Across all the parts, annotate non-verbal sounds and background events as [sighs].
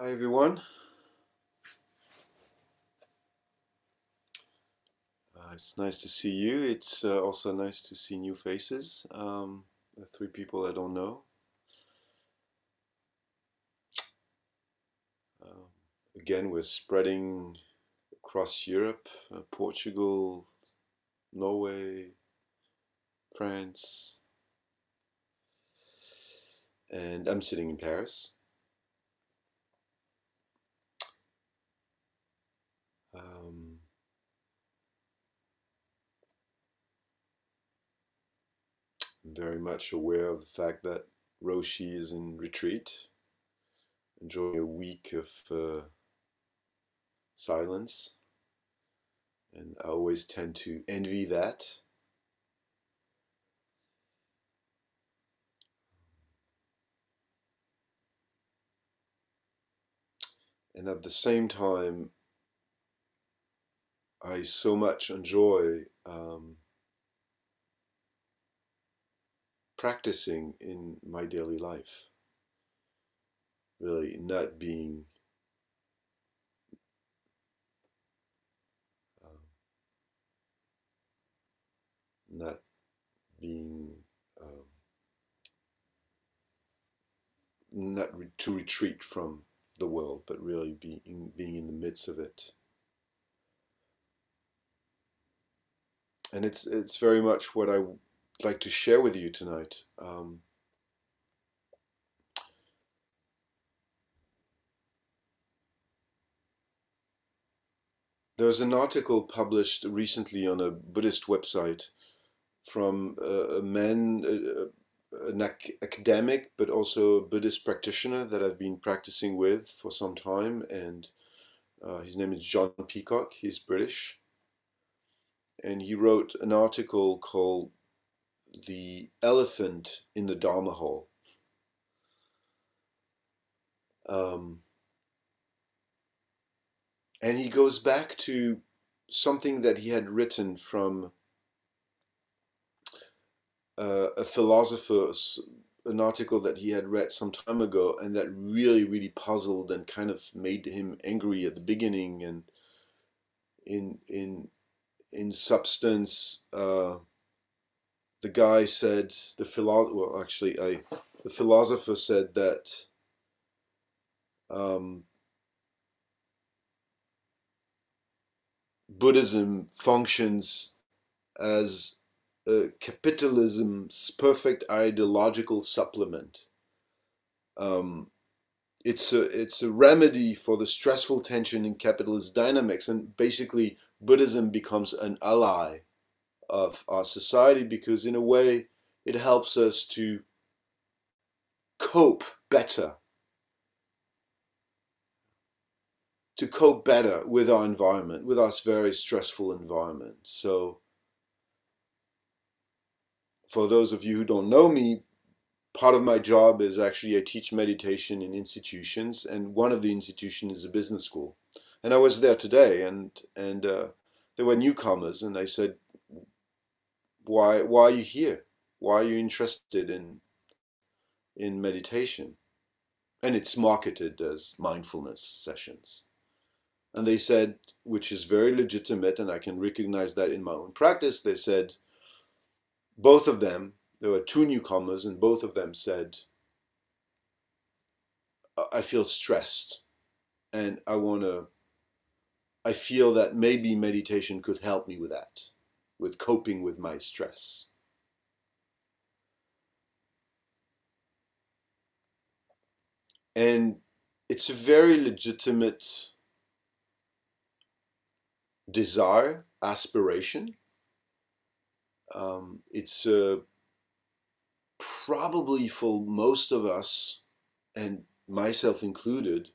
Hi everyone. Uh, it's nice to see you. It's uh, also nice to see new faces. Um, three people I don't know. Um, again, we're spreading across Europe, uh, Portugal, Norway, France, and I'm sitting in Paris. Um, very much aware of the fact that Roshi is in retreat, enjoying a week of uh, silence, and I always tend to envy that. And at the same time, I so much enjoy um, practicing in my daily life. Really, not being um, not being um, not re to retreat from the world, but really being being in the midst of it. and it's it's very much what I like to share with you tonight. Um, there was an article published recently on a Buddhist website from a, man, an academic, but also a Buddhist practitioner that I've been practicing with for some time, and uh, his name is John Peacock. He's British and he wrote an article called The Elephant in the Dharma Hall. Um, and he goes back to something that he had written from uh, a philosopher's an article that he had read some time ago and that really really puzzled and kind of made him angry at the beginning and in in in substance, uh, the guy said the philosopher. Well, actually, I the philosopher said that um, Buddhism functions as capitalism's perfect ideological supplement. Um, it's a it's a remedy for the stressful tension in capitalist dynamics, and basically Buddhism becomes an ally of our society because, in a way, it helps us to cope better, to cope better with our environment, with our very stressful environment. So, for those of you who don't know me, part of my job is actually I teach meditation in institutions, and one of the institutions is a business school and I was there today, and and uh, there were newcomers, and I said, "Why why are you here? Why are you interested in in meditation?" And it's marketed as mindfulness sessions. And they said, which is very legitimate, and I can recognize that in my own practice. They said, both of them, there were two newcomers, and both of them said, I feel stressed and I want to I feel that maybe meditation could help me with that, with coping with my stress. And it's a very legitimate desire, aspiration. Um, it's uh, probably for most of us, and myself included,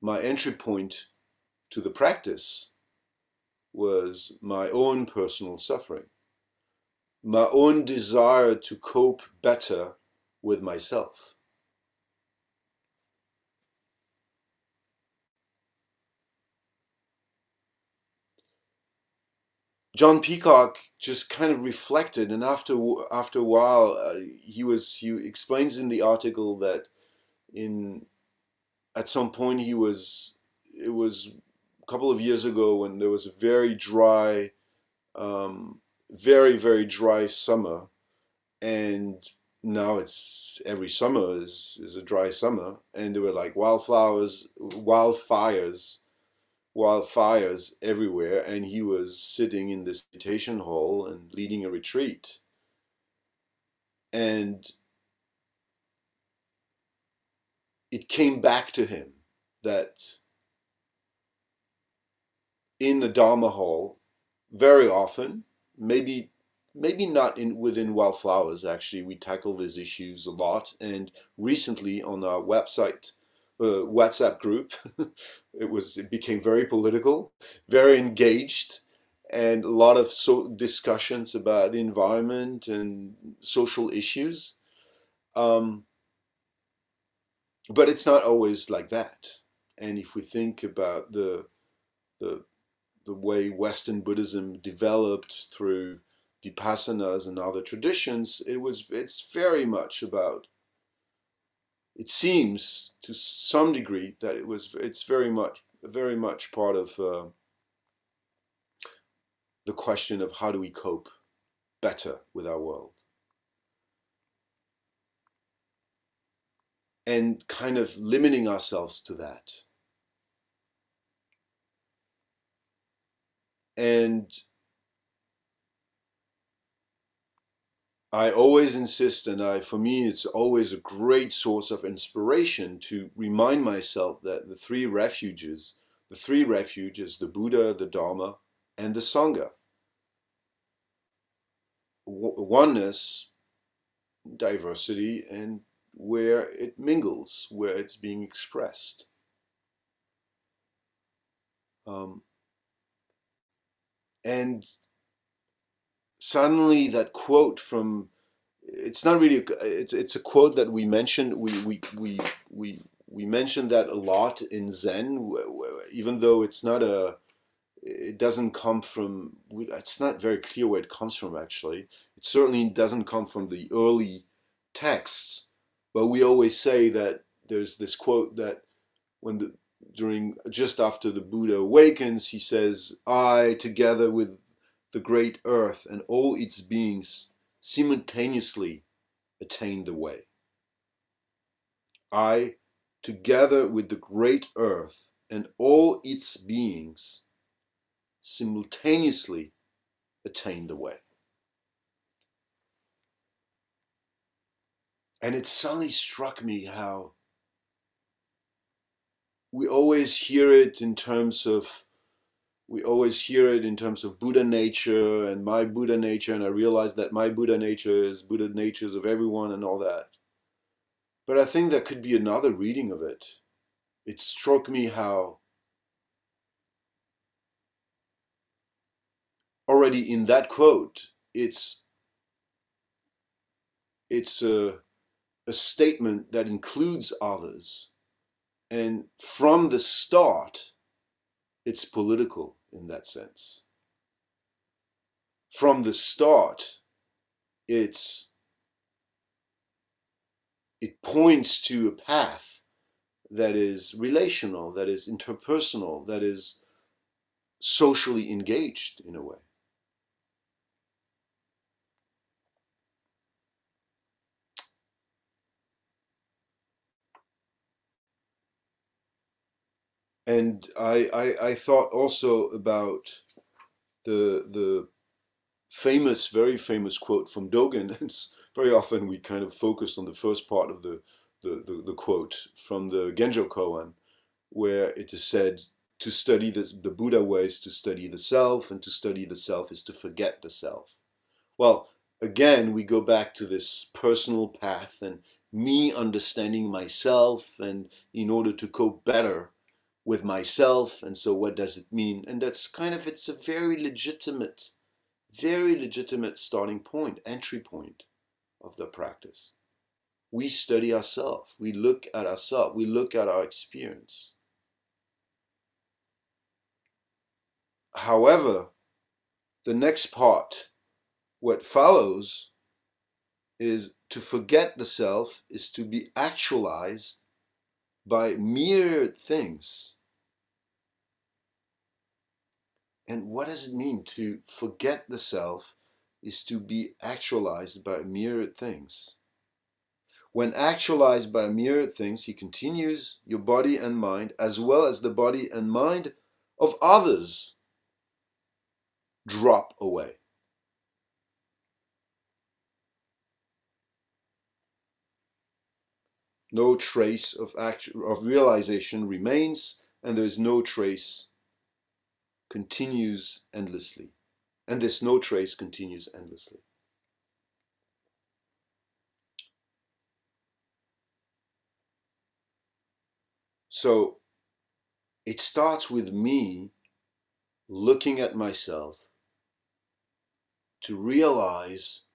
my entry point to the practice was my own personal suffering, my own desire to cope better with myself. John Peacock just kind of reflected, and after after a while, uh, he was he explains in the article that in at some point he was it was a couple of years ago when there was a very dry um, very very dry summer and now it's every summer is, is a dry summer and there were like wildflowers wildfires wildfires everywhere and he was sitting in this meditation hall and leading a retreat. And it came back to him that in the Dharma hall, very often, maybe maybe not in within Wildflowers actually, we tackle these issues a lot. And recently on our website, uh, WhatsApp group, [laughs] it was it became very political, very engaged, and a lot of so discussions about the environment and social issues. Um, but it's not always like that. And if we think about the the the way Western Buddhism developed through vipassanas and other traditions, it was it's very much about. It seems to some degree that it was it's very much very much part of uh, the question of how do we cope better with our world. and kind of limiting ourselves to that. And I always insist, and I, for me, it's always a great source of inspiration to remind myself that the three refuges, the three refuges, the Buddha, the Dharma, and the Sangha, oneness, diversity, and where it mingles, where it's being expressed. Um, and suddenly that quote from it's not really a, it's it's a quote that we mentioned we we we we we mentioned that a lot in Zen even though it's not a it doesn't come from it's not very clear where it comes from actually. It certainly doesn't come from the early texts but we always say that there's this quote that when the during just after the Buddha awakens, he says, I, together with the great earth and all its beings, simultaneously attain the way. I, together with the great earth and all its beings, simultaneously attain the way. And it suddenly struck me how we always hear it in terms of we always hear it in terms of Buddha nature and my Buddha nature, and I realize that my Buddha nature is Buddha natures of everyone and all that. But I think there could be another reading of it. It struck me how already in that quote, it's it's a a statement that includes others. And from the start, it's political in that sense. From the start, it's it points to a path that is relational, that is interpersonal, that is socially engaged in a way. And I, I, I thought also about the the famous, very famous quote from Dogen. [laughs] It's very often we kind of focus on the first part of the the, the, the quote from the Genjo Koan, where it is said to study the, the Buddha way is to study the self, and to study the self is to forget the self. Well, again, we go back to this personal path and me understanding myself, and in order to cope better with myself and so what does it mean? And that's kind of it's a very legitimate very legitimate starting point entry point of the practice. We study ourselves we look at ourselves we look at our experience. However the next part what follows is to forget the self is to be actualized by myriad things. And what does it mean to forget the self is to be actualized by myriad things. When actualized by myriad things, he continues, your body and mind, as well as the body and mind of others, drop away. No trace of, actual, of realization remains, and there is no trace continues endlessly. And this no trace continues endlessly. So it starts with me looking at myself to realize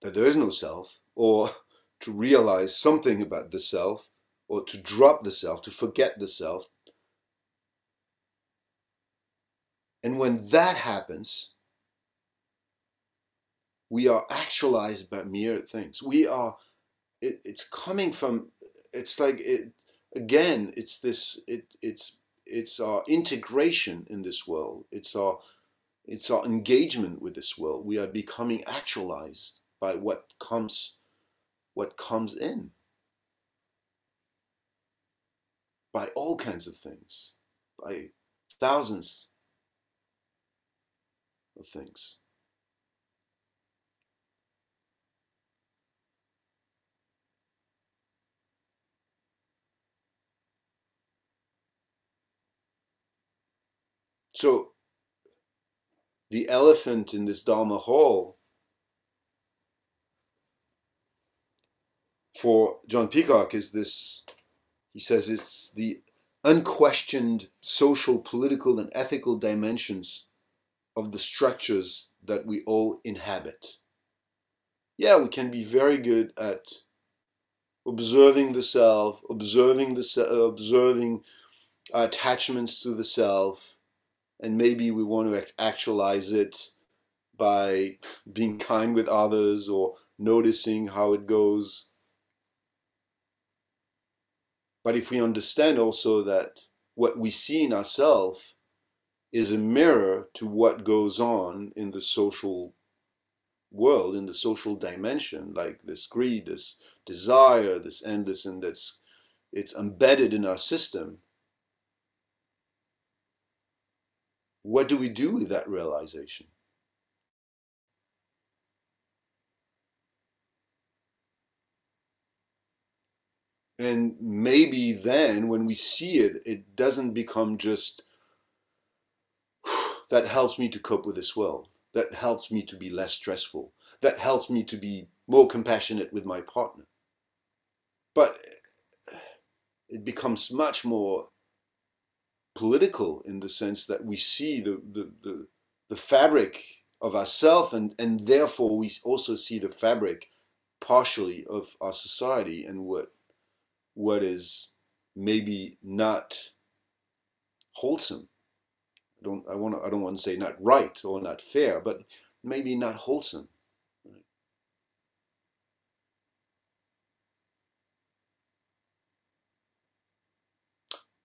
that there is no self, or [laughs] to realize something about the self, or to drop the self, to forget the self. And when that happens, we are actualized by myriad things. We are, it, it's coming from, it's like, it again, it's this, it, it's, it's our integration in this world. It's our, it's our engagement with this world. We are becoming actualized by what comes what comes in by all kinds of things by thousands of things. So the elephant in this dharma hall for John Peacock is this, he says it's the unquestioned social, political, and ethical dimensions of the structures that we all inhabit. Yeah, we can be very good at observing the self, observing the uh, observing attachments to the self, and maybe we want to actualize it by [laughs] being kind with others or noticing how it goes but if we understand also that what we see in ourselves is a mirror to what goes on in the social world, in the social dimension, like this greed, this desire, this endless, and that's it's embedded in our system. What do we do with that realization? And maybe then when we see it, it doesn't become just that helps me to cope with this world. That helps me to be less stressful. That helps me to be more compassionate with my partner. But eh, it becomes much more political in the sense that we see the, the, the, the fabric of ourself and, and therefore we also see the fabric partially of our society and what what is maybe not wholesome. I don't I want to, I don't want to say not right or not fair, but maybe not wholesome.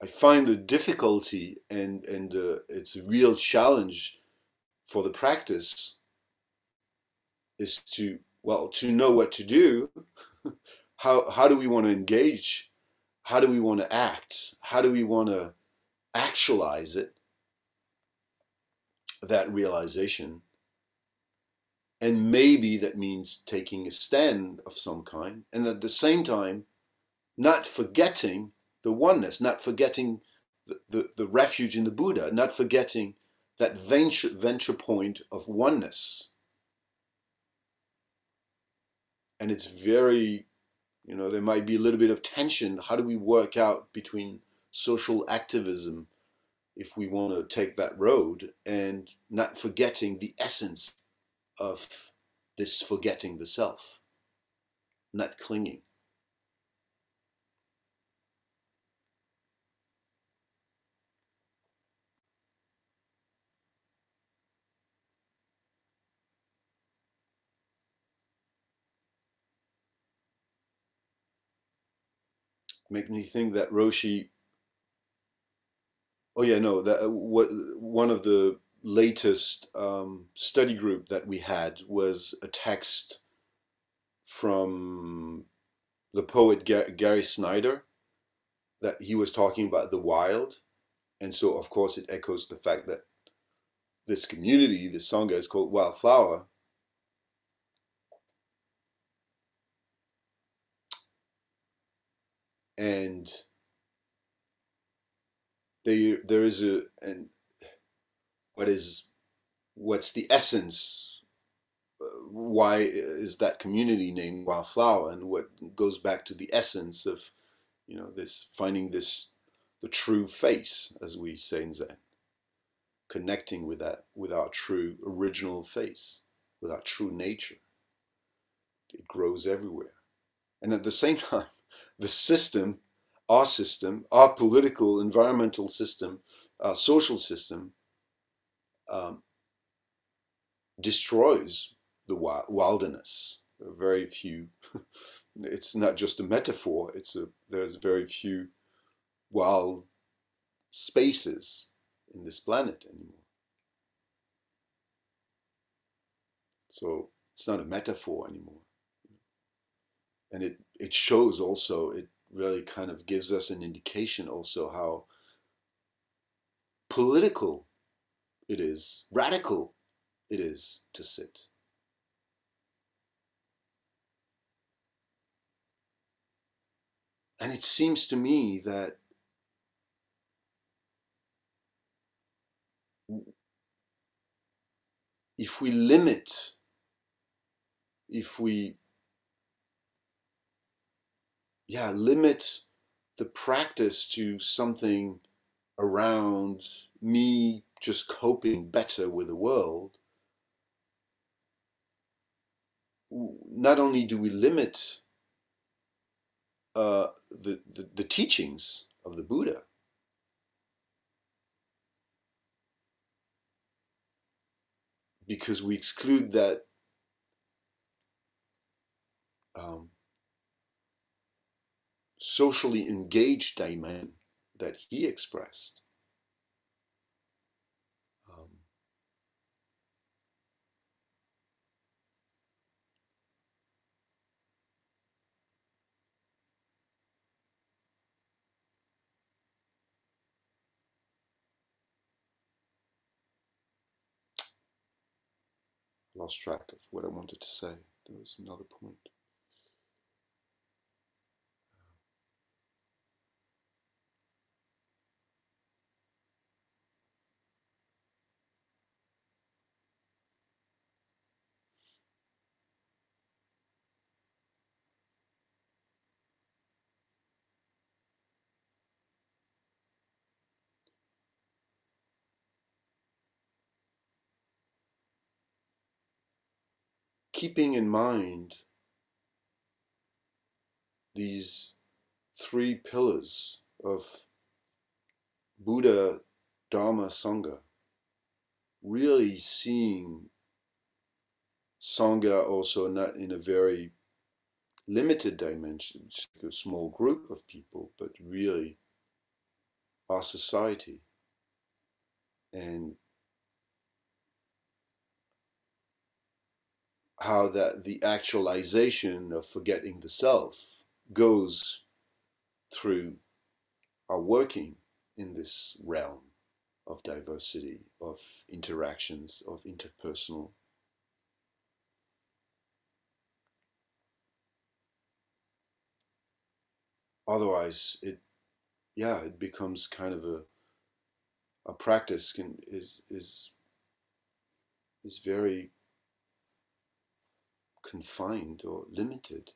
I find the difficulty and and uh, it's a real challenge for the practice is to well to know what to do [laughs] how how do we want to engage? How do we want to act? How do we want to actualize it? That realization. And maybe that means taking a stand of some kind, and at the same time, not forgetting the oneness, not forgetting the, the, the refuge in the Buddha, not forgetting that venture, venture point of oneness. And it's very you know, there might be a little bit of tension. How do we work out between social activism if we want to take that road and not forgetting the essence of this forgetting the self, not clinging? make me think that Roshi. Oh yeah, no. That what one of the latest um, study group that we had was a text from the poet Gary Snyder that he was talking about the wild, and so of course it echoes the fact that this community, this sangha, is called Wildflower. And there, there is a, and what is, what's the essence? Uh, why is that community named Wildflower? And what goes back to the essence of, you know, this finding this, the true face, as we say in Zen connecting with that, with our true original face, with our true nature. It grows everywhere. And at the same [laughs] time, the system, our system, our political, environmental system, our social system, um, destroys the wilderness. Very few. [laughs] it's not just a metaphor. It's a there's very few wild spaces in this planet anymore. So it's not a metaphor anymore. And it, it shows also, it really kind of gives us an indication also how political it is, radical it is to sit. And it seems to me that if we limit, if we, yeah, limit the practice to something around me just coping better with the world, not only do we limit uh, the, the, the teachings of the Buddha, because we exclude that um, socially engaged dimension that he expressed. Um, lost track of what I wanted to say. There was another point. Keeping in mind these three pillars of Buddha, Dharma, Sangha, really seeing Sangha also not in a very limited dimension, a small group of people, but really our society. And how that the actualization of forgetting the self goes through our working in this realm of diversity, of interactions, of interpersonal. Otherwise, it, yeah, it becomes kind of a, a practice can is is is very confined or limited.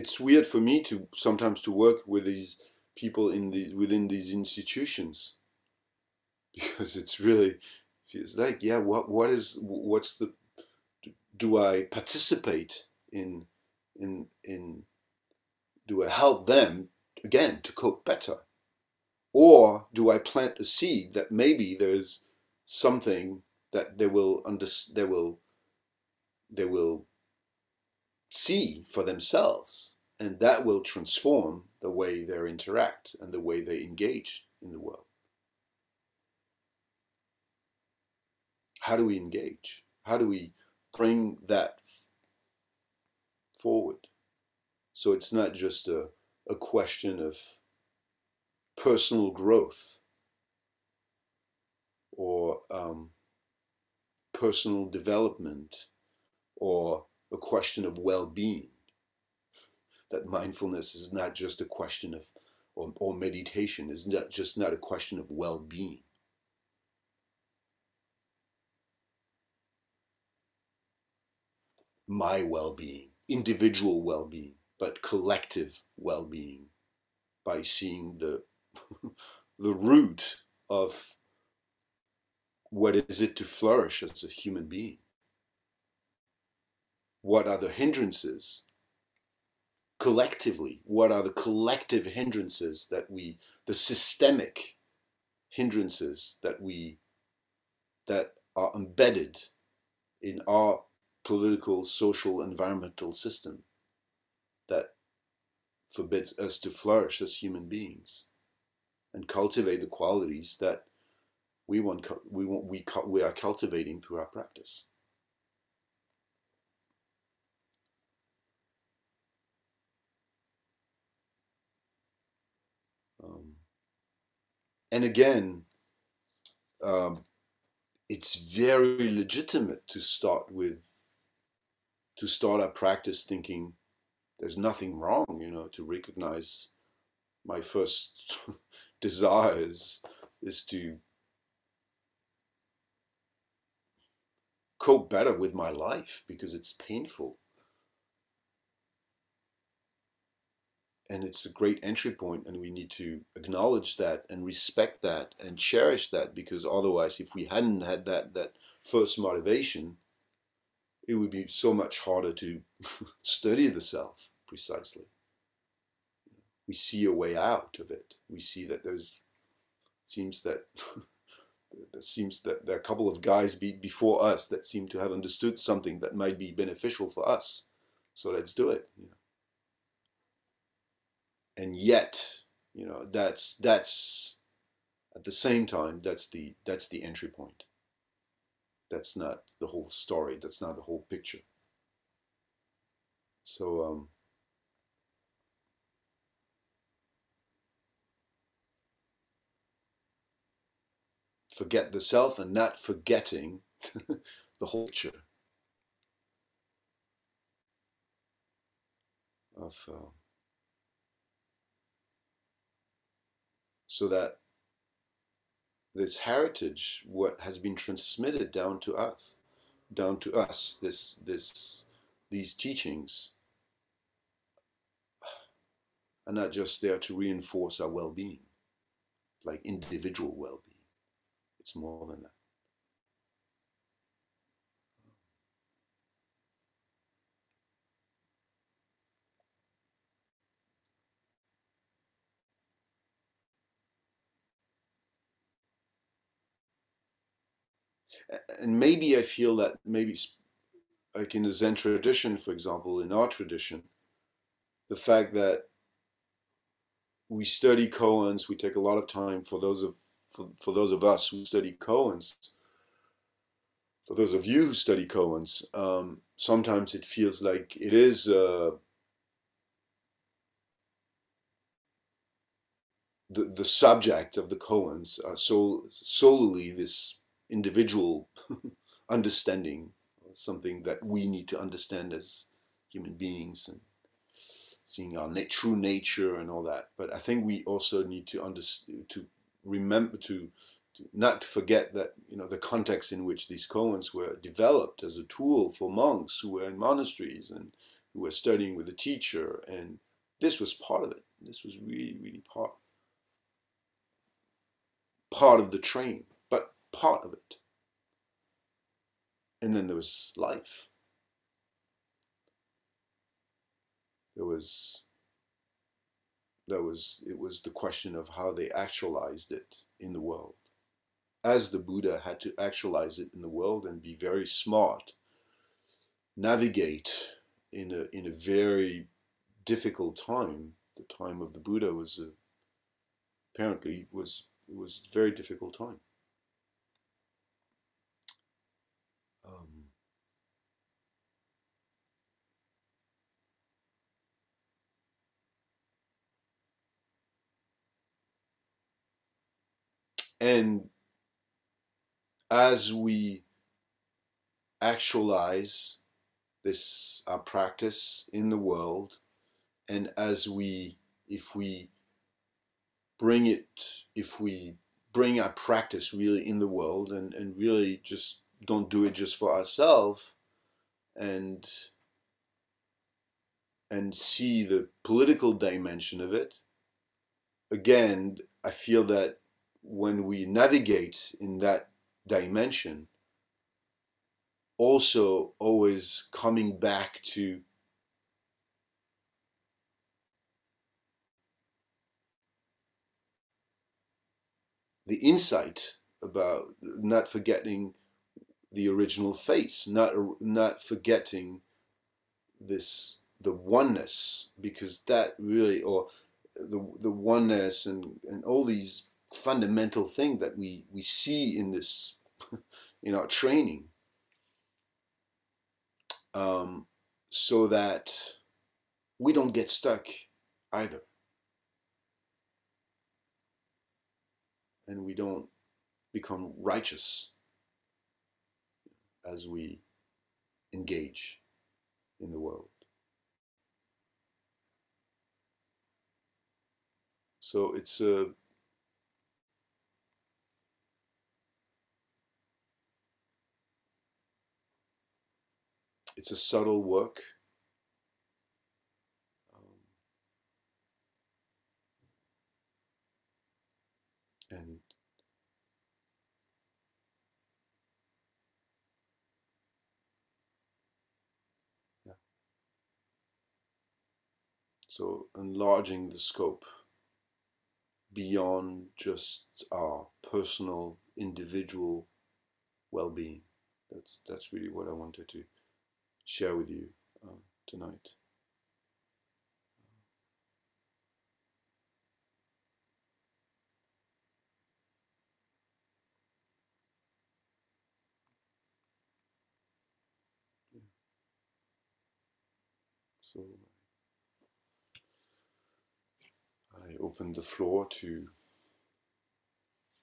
It's weird for me to sometimes to work with these people in the within these institutions. [laughs] Because it's really feels like yeah what what is what's the do I participate in in in do I help them again to cope better? Or do I plant a seed that maybe there's something that they will under they will they will see for themselves and that will transform the way they interact and the way they engage in the world. How do we engage? How do we bring that forward? So it's not just a, a question of personal growth or um, personal development or a question of well-being. That mindfulness is not just a question of or, or meditation is not just not a question of well-being. My well-being individual well-being but collective well-being by seeing the [laughs] the root of what is it to flourish as a human being what are the hindrances collectively? What are the collective hindrances that we the systemic hindrances that we that are embedded in our political social environmental system that forbids us to flourish as human beings and cultivate the qualities that we want we want we we are cultivating through our practice and again um, it's very legitimate to start with to start our practice thinking there's nothing wrong, you know, to recognize my first [laughs] desire is, is to cope better with my life because it's painful. And it's a great entry point, and we need to acknowledge that and respect that and cherish that because otherwise, if we hadn't had that, that first motivation, it would be so much harder to [laughs] study the self precisely. We see a way out of it. We see that there's seems that [laughs] it seems that there are a couple of guys be, before us that seem to have understood something that might be beneficial for us. So let's do it. You know. And yet, you know, that's that's at the same time that's the that's the entry point. That's not the whole story. That's not the whole picture. So um, forget the self and not forgetting [laughs] the whole picture of uh, so that this heritage what has been transmitted down to us down to us this this these teachings are not just there to reinforce our well-being like individual well-being. It's more than that and maybe I feel that maybe like in the Zen tradition, for example, in our tradition, the fact that we study koans, we take a lot of time for those of for, for those of us who study koans, for those of you who study koans, um, sometimes it feels like it is uh, the the subject of the koans are so solely this individual [laughs] understanding, something that we need to understand as human beings and seeing our na true nature and all that. But I think we also need to understand to remember to, to, not forget that you know the context in which these koans were developed as a tool for monks who were in monasteries and who were studying with a teacher, and this was part of it. This was really really part part of the train part of it. And then there was life. There was there was it was the question of how they actualized it in the world. As the Buddha had to actualize it in the world and be very smart, navigate in a in a very difficult time. The time of the Buddha was a, apparently was was a very difficult time. And as we actualize this our practice in the world and as we if we bring it if we bring our practice really in the world and, and really just don't do it just for ourselves and and see the political dimension of it again i feel that when we navigate in that dimension also always coming back to the insight about not forgetting the original face, not not forgetting this the oneness, because that really or the the oneness and and all these fundamental thing that we we see in this [laughs] in our training, um, so that we don't get stuck either. and we don't become righteous as we engage in the world. So it's a it's a subtle work. Um, and. So enlarging the scope beyond just our personal, individual well-being. That's that's really what I wanted to share with you uh, tonight. So I open the floor to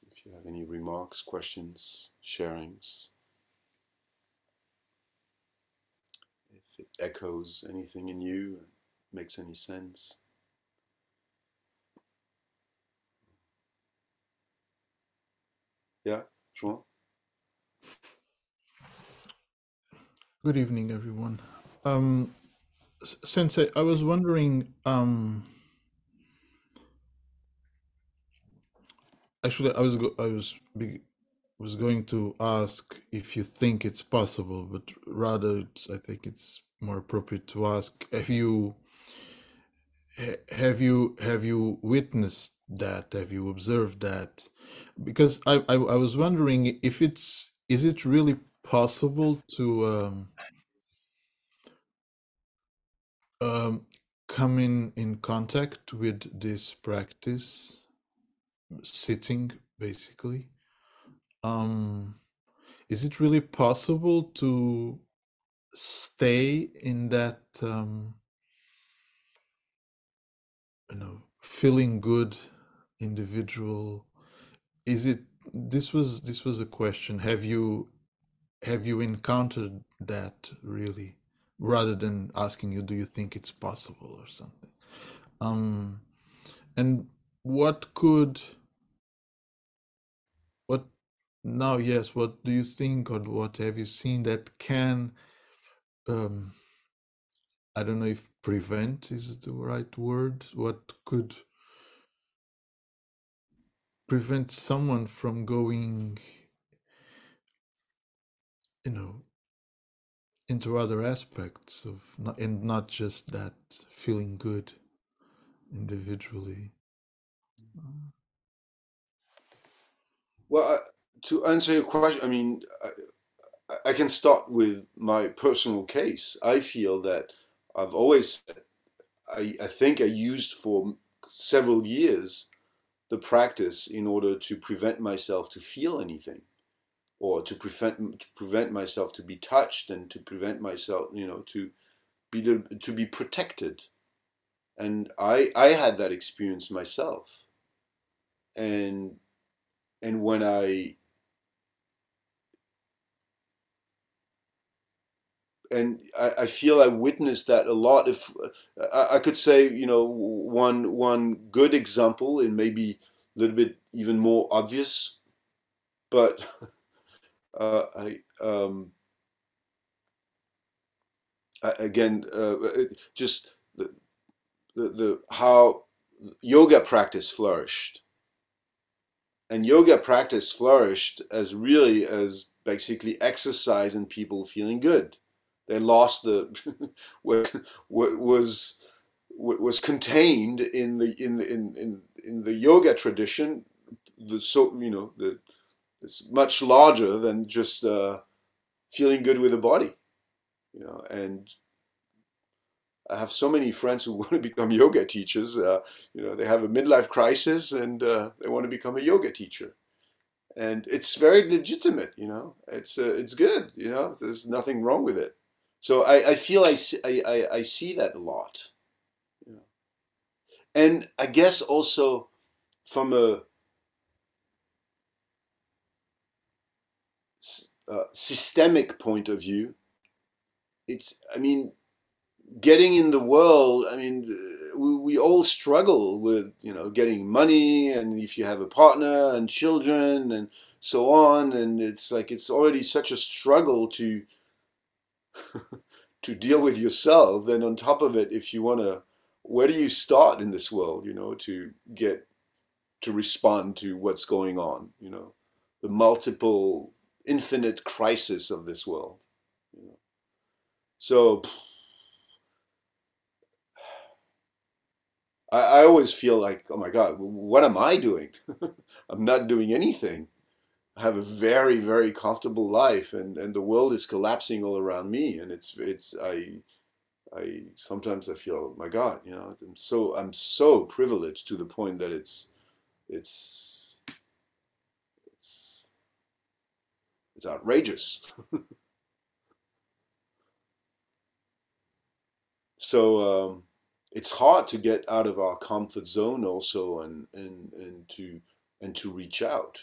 if you have any remarks, questions, sharings. It echoes anything in you, makes any sense. Yeah, Juan? Good evening, everyone. Um, Sensei, I was wondering, um, actually, I was I was was going to ask if you think it's possible, but rather, I think it's more appropriate to ask, have you have you have you witnessed that? Have you observed that? Because I I, I was wondering if it's is it really possible to um, um, come in in contact with this practice, sitting basically. Um, is it really possible to stay in that, um, you know, feeling good individual? Is it? This was this was a question. Have you have you encountered that really? rather than asking you, do you think it's possible or something? Um, and what could, what now, yes, what do you think or what have you seen that can, um, I don't know if prevent is the right word, what could prevent someone from going you know into other aspects of not, and not just that feeling good individually? Well, I, to answer your question, I mean, I, can start with my personal case. I feel that I've always, I, I think I used for several years the practice in order to prevent myself to feel anything or to prevent to prevent myself to be touched and to prevent myself you know to be to be protected and i i had that experience myself and and when i and I, I feel I witnessed that a lot. If I, I could say, you know, one one good example, and maybe a little bit even more obvious, but [laughs] uh, I, um, I again uh, just the, the the how yoga practice flourished, and yoga practice flourished as really as basically exercise and people feeling good. They lost the what was was contained in the in in, in, in the yoga tradition the so you know the it's much larger than just uh, feeling good with the body, you know. And I have so many friends who [laughs] want to become yoga teachers. Uh, you know, they have a midlife crisis and uh, they want to become a yoga teacher, and it's very legitimate. You know, it's uh, it's good. You know, there's nothing wrong with it. So I, I feel I, I, I see that a lot. Know. And I guess also from a uh, systemic point of view, it's, I mean, getting in the world, I mean, uh, we, we all struggle with, you know, getting money and if you have a partner and children and so on. And it's like, it's already such a struggle to, [laughs] to deal with yourself. Then on top of it, if you want to, where do you start in this world, you know, to get, to respond to what's going on, you know, the multiple infinite crisis of this world. You know? So [sighs] I, I always feel like, oh my God, what am I doing? [laughs] I'm not doing anything. Have a very, very comfortable life, and, and the world is collapsing all around me. And it's it's I I sometimes I feel, my God, you know, I'm so I'm so privileged to the point that it's it's It's outrageous. [laughs] so um, it's hard to get out of our comfort zone also and, and, and to and to reach out.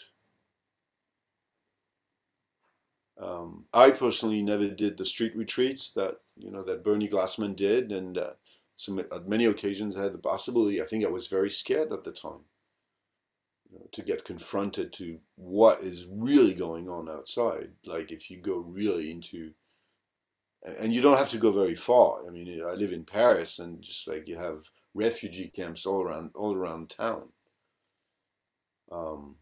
Um, I personally never did the street retreats that you know that Bernie Glassman did, and uh, so at many occasions I had the possibility. I think I was very scared at the time know, to get confronted to what is really going on outside. Like if you go really into, and you don't have to go very far. I mean, I live in Paris, and just like you have refugee camps all around all around town. Um,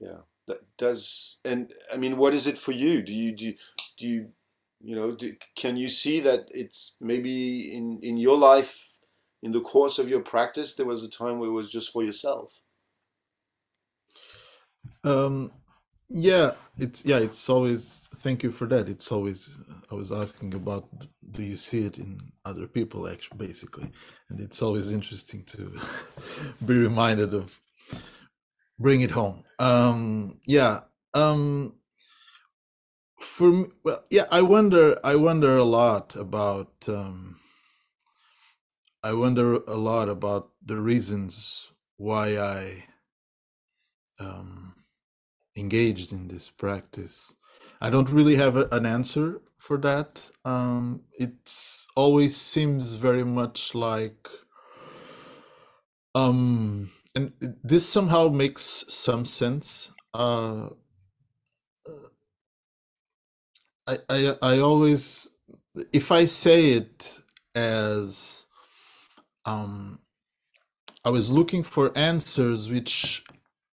yeah, that does. And I mean, what is it for you? Do you do do you you know do, can you see that it's maybe in in your life in the course of your practice there was a time where it was just for yourself um yeah it's yeah it's always thank you for that it's always i was asking about do you see it in other people actually basically and it's always interesting to [laughs] be reminded of bring it home um yeah um for me, well, yeah, I wonder. I wonder a lot about. Um, I wonder a lot about the reasons why I um, engaged in this practice. I don't really have a, an answer for that. Um, it always seems very much like, um, and this somehow makes some sense. Uh, I, I I always if I say it as um I was looking for answers, which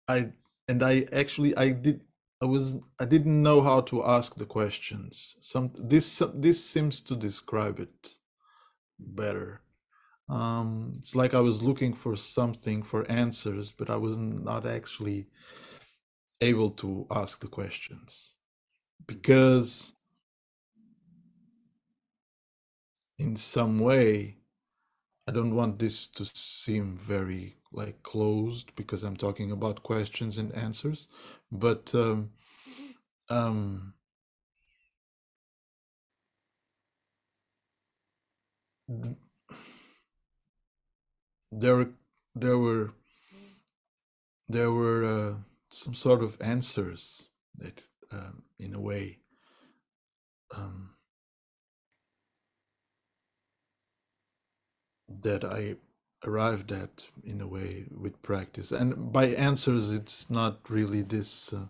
I and I actually I did I was I didn't know how to ask the questions. Some this this seems to describe it better. Um, it's like I was looking for something for answers, but I was not actually able to ask the questions. Because in some way I don't want this to seem very like closed because I'm talking about questions and answers, but um, um, there there were there were uh, some sort of answers that, um, in a way, um, that I arrived at in a way with practice. And by answers, it's not really this uh,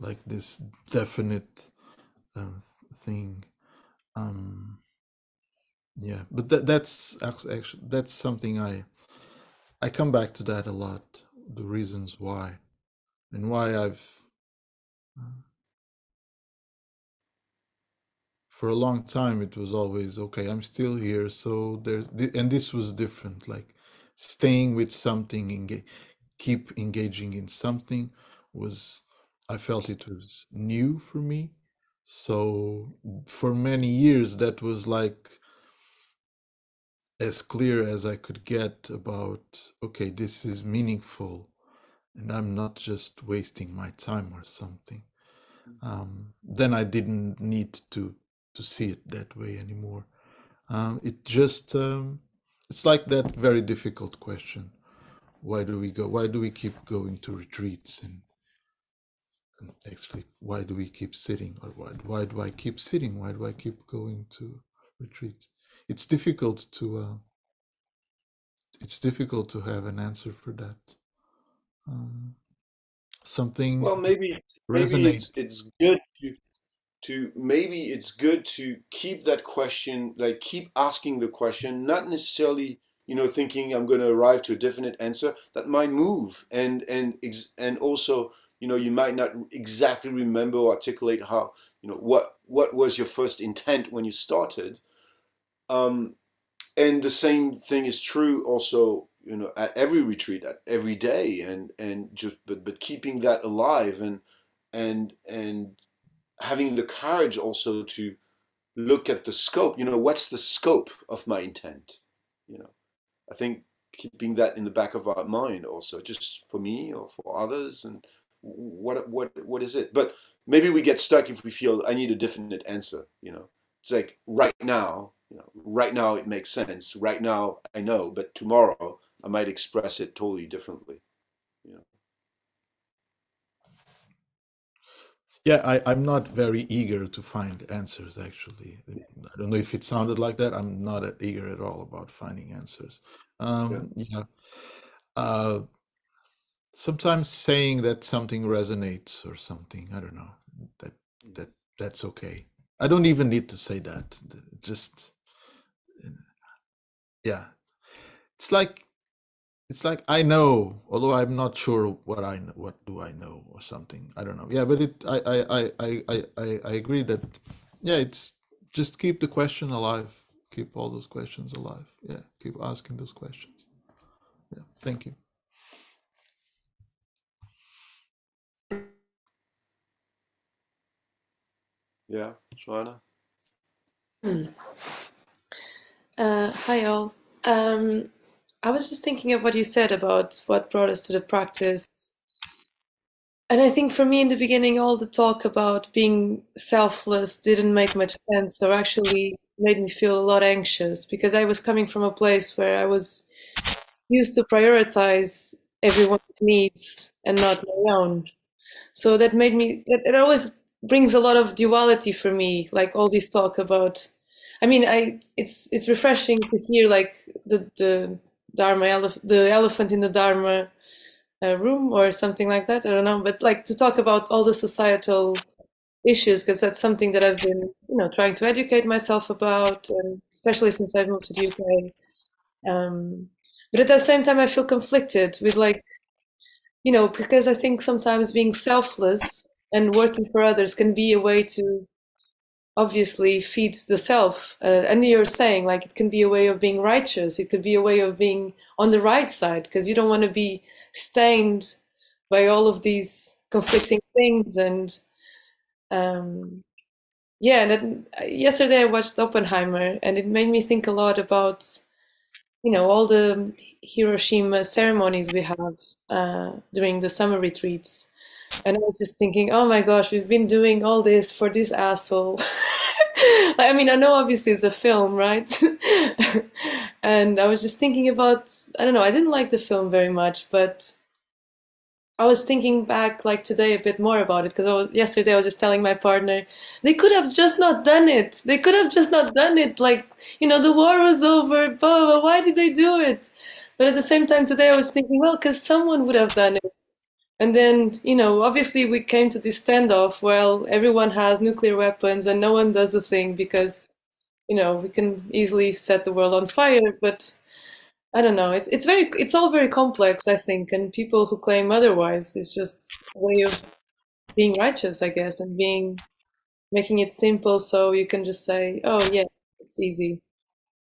like this definite uh, thing. Um, yeah, but that that's actually that's something I I come back to that a lot. The reasons why, and why I've uh, for a long time it was always okay i'm still here so there's and this was different like staying with something and keep engaging in something was i felt it was new for me so for many years that was like as clear as i could get about okay this is meaningful and i'm not just wasting my time or something mm-hmm. um, then i didn't need to to see it that way anymore. Um, it just um, it's like that very difficult question: Why do we go? Why do we keep going to retreats and, and actually why do we keep sitting? Or why why do I keep sitting? Why do I keep going to retreats? It's difficult to uh, it's difficult to have an answer for that. Um, something well maybe maybe it's it's good to to maybe it's good to keep that question like keep asking the question not necessarily you know thinking i'm going to arrive to a definite answer that might move and and and also you know you might not exactly remember or articulate how you know what what was your first intent when you started um and the same thing is true also you know at every retreat at every day and and just but but keeping that alive and and and having the courage also to look at the scope you know what's the scope of my intent you know? I think keeping that in the back of our mind also just for me or for others and what what what is it? But maybe we get stuck if we feel i need a definite answer you know? It's like right now you know right now it makes sense right now i know but tomorrow i might express it totally differently you know Yeah, I, I'm not very eager to find answers, actually. I don't know if it sounded like that. I'm not eager at all about finding answers. yeah Um, yeah. Uh, sometimes saying that something resonates or something, I don't know, that that that's okay. I don't even need to say that. Just yeah. It's like it's like I know, although I'm not sure what I know, what do I know or something. I don't know. Yeah, but it I I I I I, I agree that yeah, it's just keep the question alive. Keep all those questions alive. Yeah, keep asking those questions. Yeah, thank you. Yeah, Joanna. Hmm. Uh, hi all. Um, I was just thinking of what you said about what brought us to the practice. And I think for me in the beginning, all the talk about being selfless didn't make much sense or actually made me feel a lot anxious because I was coming from a place where I was used to prioritize everyone's needs and not my own. So that made me, it, it always brings a lot of duality for me, like all this talk about I mean, I it's it's refreshing to hear like the the Dharma, elef- the elephant in the Dharma uh, room or something like that. I don't know, but like to talk about all the societal issues because that's something that I've been, you know, trying to educate myself about, especially since I've moved to the UK. Um, but at the same time I feel conflicted with like you know because I think sometimes being selfless and working for others can be a way to obviously feeds the self. Uh, and you're saying like it can be a way of being righteous. It could be a way of being on the right side because you don't want to be stained by all of these conflicting things and um, yeah and yesterday i watched oppenheimer and it made me think a lot about you know all the hiroshima ceremonies we have uh, during the summer retreats and i was just thinking oh my gosh we've been doing all this for this asshole [laughs] i mean i know obviously it's a film right [laughs] and i was just thinking about i don't know i didn't like the film very much but I was thinking back like today a bit more about it because yesterday I was just telling my partner they could have just not done it. They could have just not done it. Like you know the war was over. Blah, why did they do it? But at the same time today I was thinking well because someone would have done it. And then you know obviously we came to this standoff. Well everyone has nuclear weapons and no one does a thing because you know we can easily set the world on fire. But I don't know. It's it's very it's all very complex, I think, and people who claim otherwise is just a way of being righteous, I guess, and being making it simple so you can just say, "Oh yeah, it's easy,"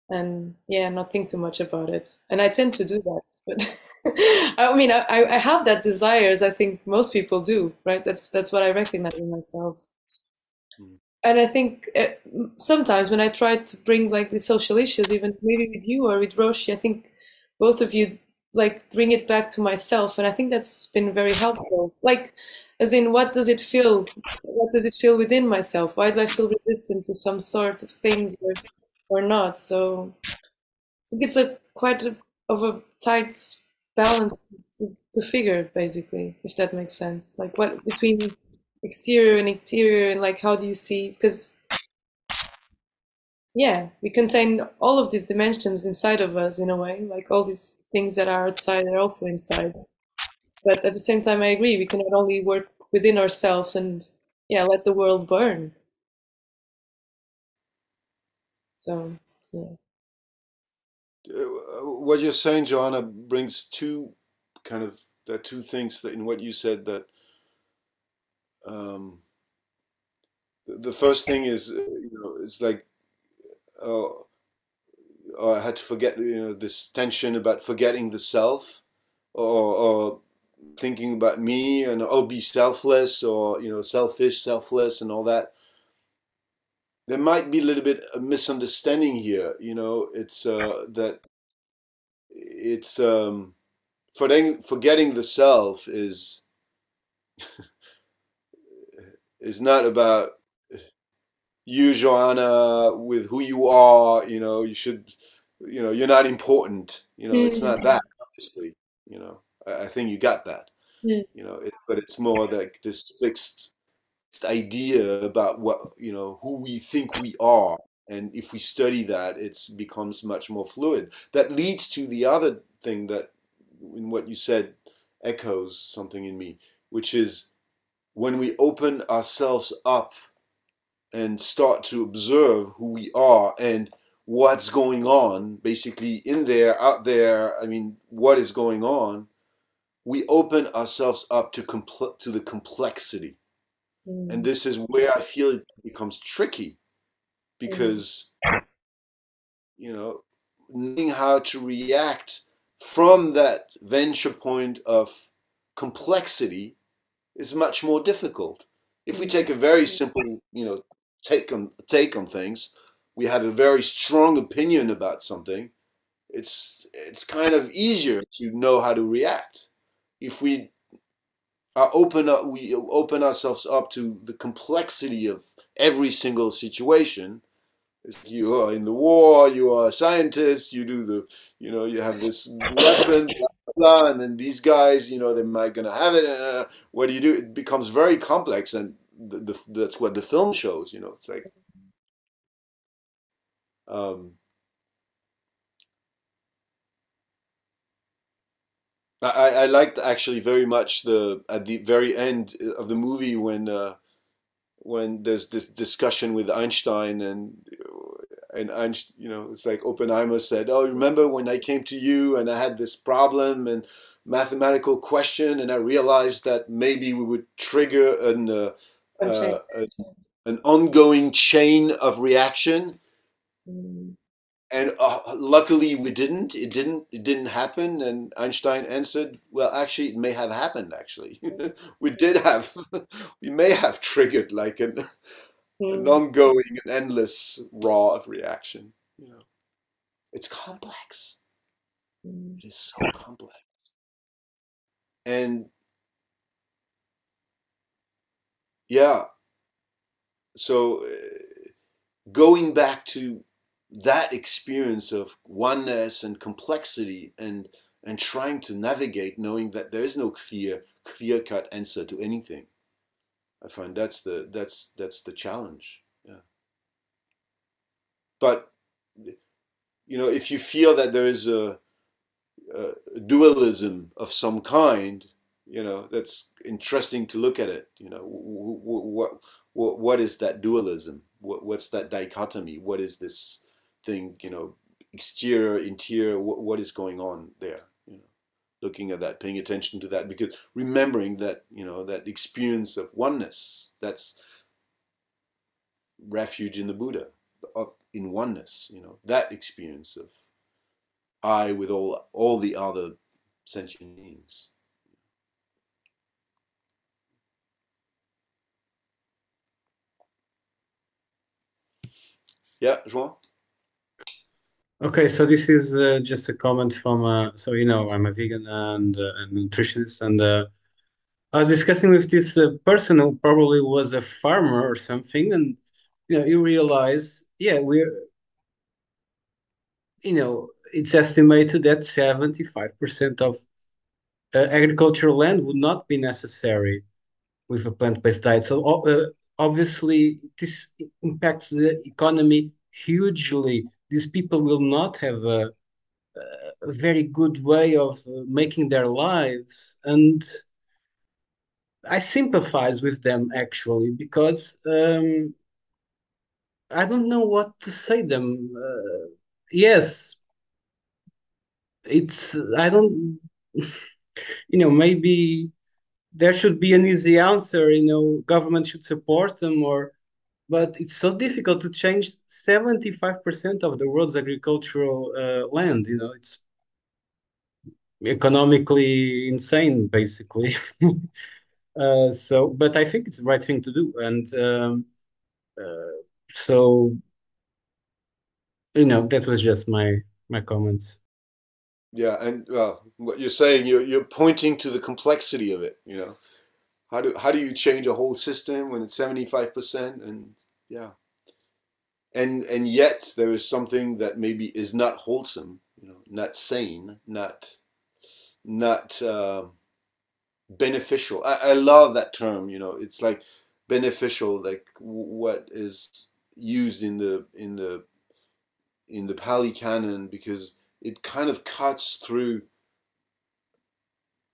and yeah, not think too much about it. And I tend to do that, but [laughs] I mean, I I have that desire, as I think most people do, right? That's that's what I recognize in myself. Mm. And I think uh, sometimes when I try to bring like the social issues, even maybe with you or with Roshi, I think both of you like bring it back to myself and i think that's been very helpful like as in what does it feel what does it feel within myself why do i feel resistant to some sort of things or, or not so i think it's a quite a, of a tight balance to, to figure basically if that makes sense like what between exterior and interior and like how do you see because yeah, we contain all of these dimensions inside of us in a way, like all these things that are outside are also inside. But at the same time, I agree, we cannot only work within ourselves and, yeah, let the world burn. So, yeah. Uh, what you're saying, Johanna, brings two kind of there are two things that in what you said that um, the first thing is uh, you know it's like oh I had to forget, you know, this tension about forgetting the self, or, or thinking about me, and oh, be selfless, or you know, selfish, selfless, and all that. There might be a little bit of misunderstanding here. You know, it's uh, that it's um, forgetting forgetting the self is [laughs] is not about you, Joanna, with who you are, you know, you should, you know, you're not important. You know, mm-hmm. it's not mm-hmm. that, obviously. You know, I, I think you got that. Mm. You know, it, but it's more like this fixed idea about what, you know, who we think we are. And if we study that, it becomes much more fluid. That leads to the other thing that, in what you said, echoes something in me, which is when we open ourselves up and start to observe who we are and what's going on basically in there out there i mean what is going on we open ourselves up to compl- to the complexity mm. and this is where i feel it becomes tricky because mm. you know knowing how to react from that venture point of complexity is much more difficult if we mm. take a very simple you know take on take on things, we have a very strong opinion about something, it's it's kind of easier to know how to react. If we are open up, we open ourselves up to the complexity of every single situation. You are in the war, you are a scientist, you do the, you know, you have this weapon, blah, blah, and then these guys, you know, they might gonna have it. Uh, what do you do? It becomes very complex, and the, the, that's what the film shows. You know, it's like. Um, I, I liked actually very much the at the very end of the movie when uh, when there's this discussion with Einstein and and Einstein, you know, it's like Oppenheimer said, "Oh, remember when I came to you and I had this problem and mathematical question, and I realized that maybe we would trigger an uh, uh, an ongoing chain of reaction." Mm. And uh, luckily, we didn't. It didn't. It didn't happen. And Einstein answered, "Well, actually, it may have happened. Actually, [laughs] we did have. [laughs] we may have triggered like an mm. an ongoing and endless raw of reaction. You know, it's complex. Mm. It is so complex. And yeah, so uh, going back to that experience of oneness and complexity and and trying to navigate knowing that there is no clear clear cut answer to anything I find that's the that's that's the challenge. Yeah. But you know, if you feel that there is a, a dualism of some kind, you know, that's interesting to look at it. You know, what what what is that dualism? What, what's that dichotomy? What is this thing? You know, exterior, interior. What, what is going on there? You know, looking at that, paying attention to that, because remembering that, you know, that experience of oneness, that's refuge in the Buddha, of in oneness, you know, that experience of I with all all the other sentient beings. Yeah, João? Okay, so this is uh, just a comment from, uh, so you know, I'm a vegan and, uh, and nutritionist, and uh, I was discussing with this uh, person who probably was a farmer or something, and you know, you realize, yeah, we're, you know, it's estimated that 75% of uh, agricultural land would not be necessary with a plant-based diet. So obviously, this impacts the economy hugely these people will not have a, a very good way of making their lives. And I sympathize with them actually because um, I don't know what to say them. Uh, yes, it's I don't. [laughs] You know, maybe there should be an easy answer. You know, government should support them or but it's so difficult to change 75% of the world's agricultural uh, land you know it's economically insane basically. [laughs] Uh, so but i think it's the right thing to do and um, uh, so you know that was just my my comments. Yeah and uh, what you're saying you're, you're pointing to the complexity of it you know how do how do you change a whole system when it's 75% and yeah. And and yet there is something that maybe is not wholesome, you know, not sane, not not uh, beneficial. I, I love that term, you know, it's like beneficial, like what is used in the in the in the Pali Canon because it kind of cuts through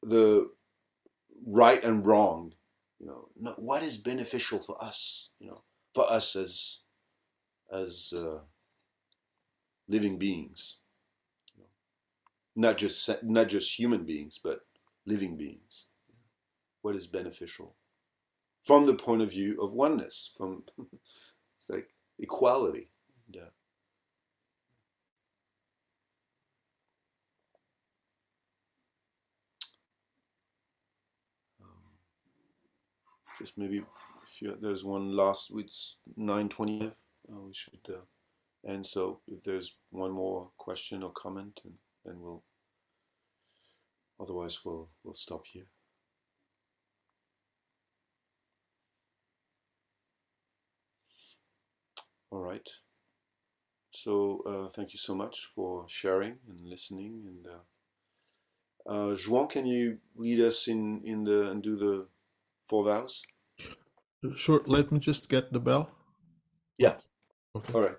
the right and wrong you know what is beneficial for us you know for us as as uh, living beings you know, not just not just human beings but living beings. What is beneficial? From the point of view of oneness from [laughs] like equality yeah just maybe if you, there's one last, it's 9.20, uh, we should uh, end. So if there's one more question or comment, and then we'll, otherwise we'll, we'll stop here. All right. So uh, thank you so much for sharing and listening. And uh, uh, João, can you lead us in in the and do the four vows? Sure. Let me just get the bell. Yeah. Okay. All right.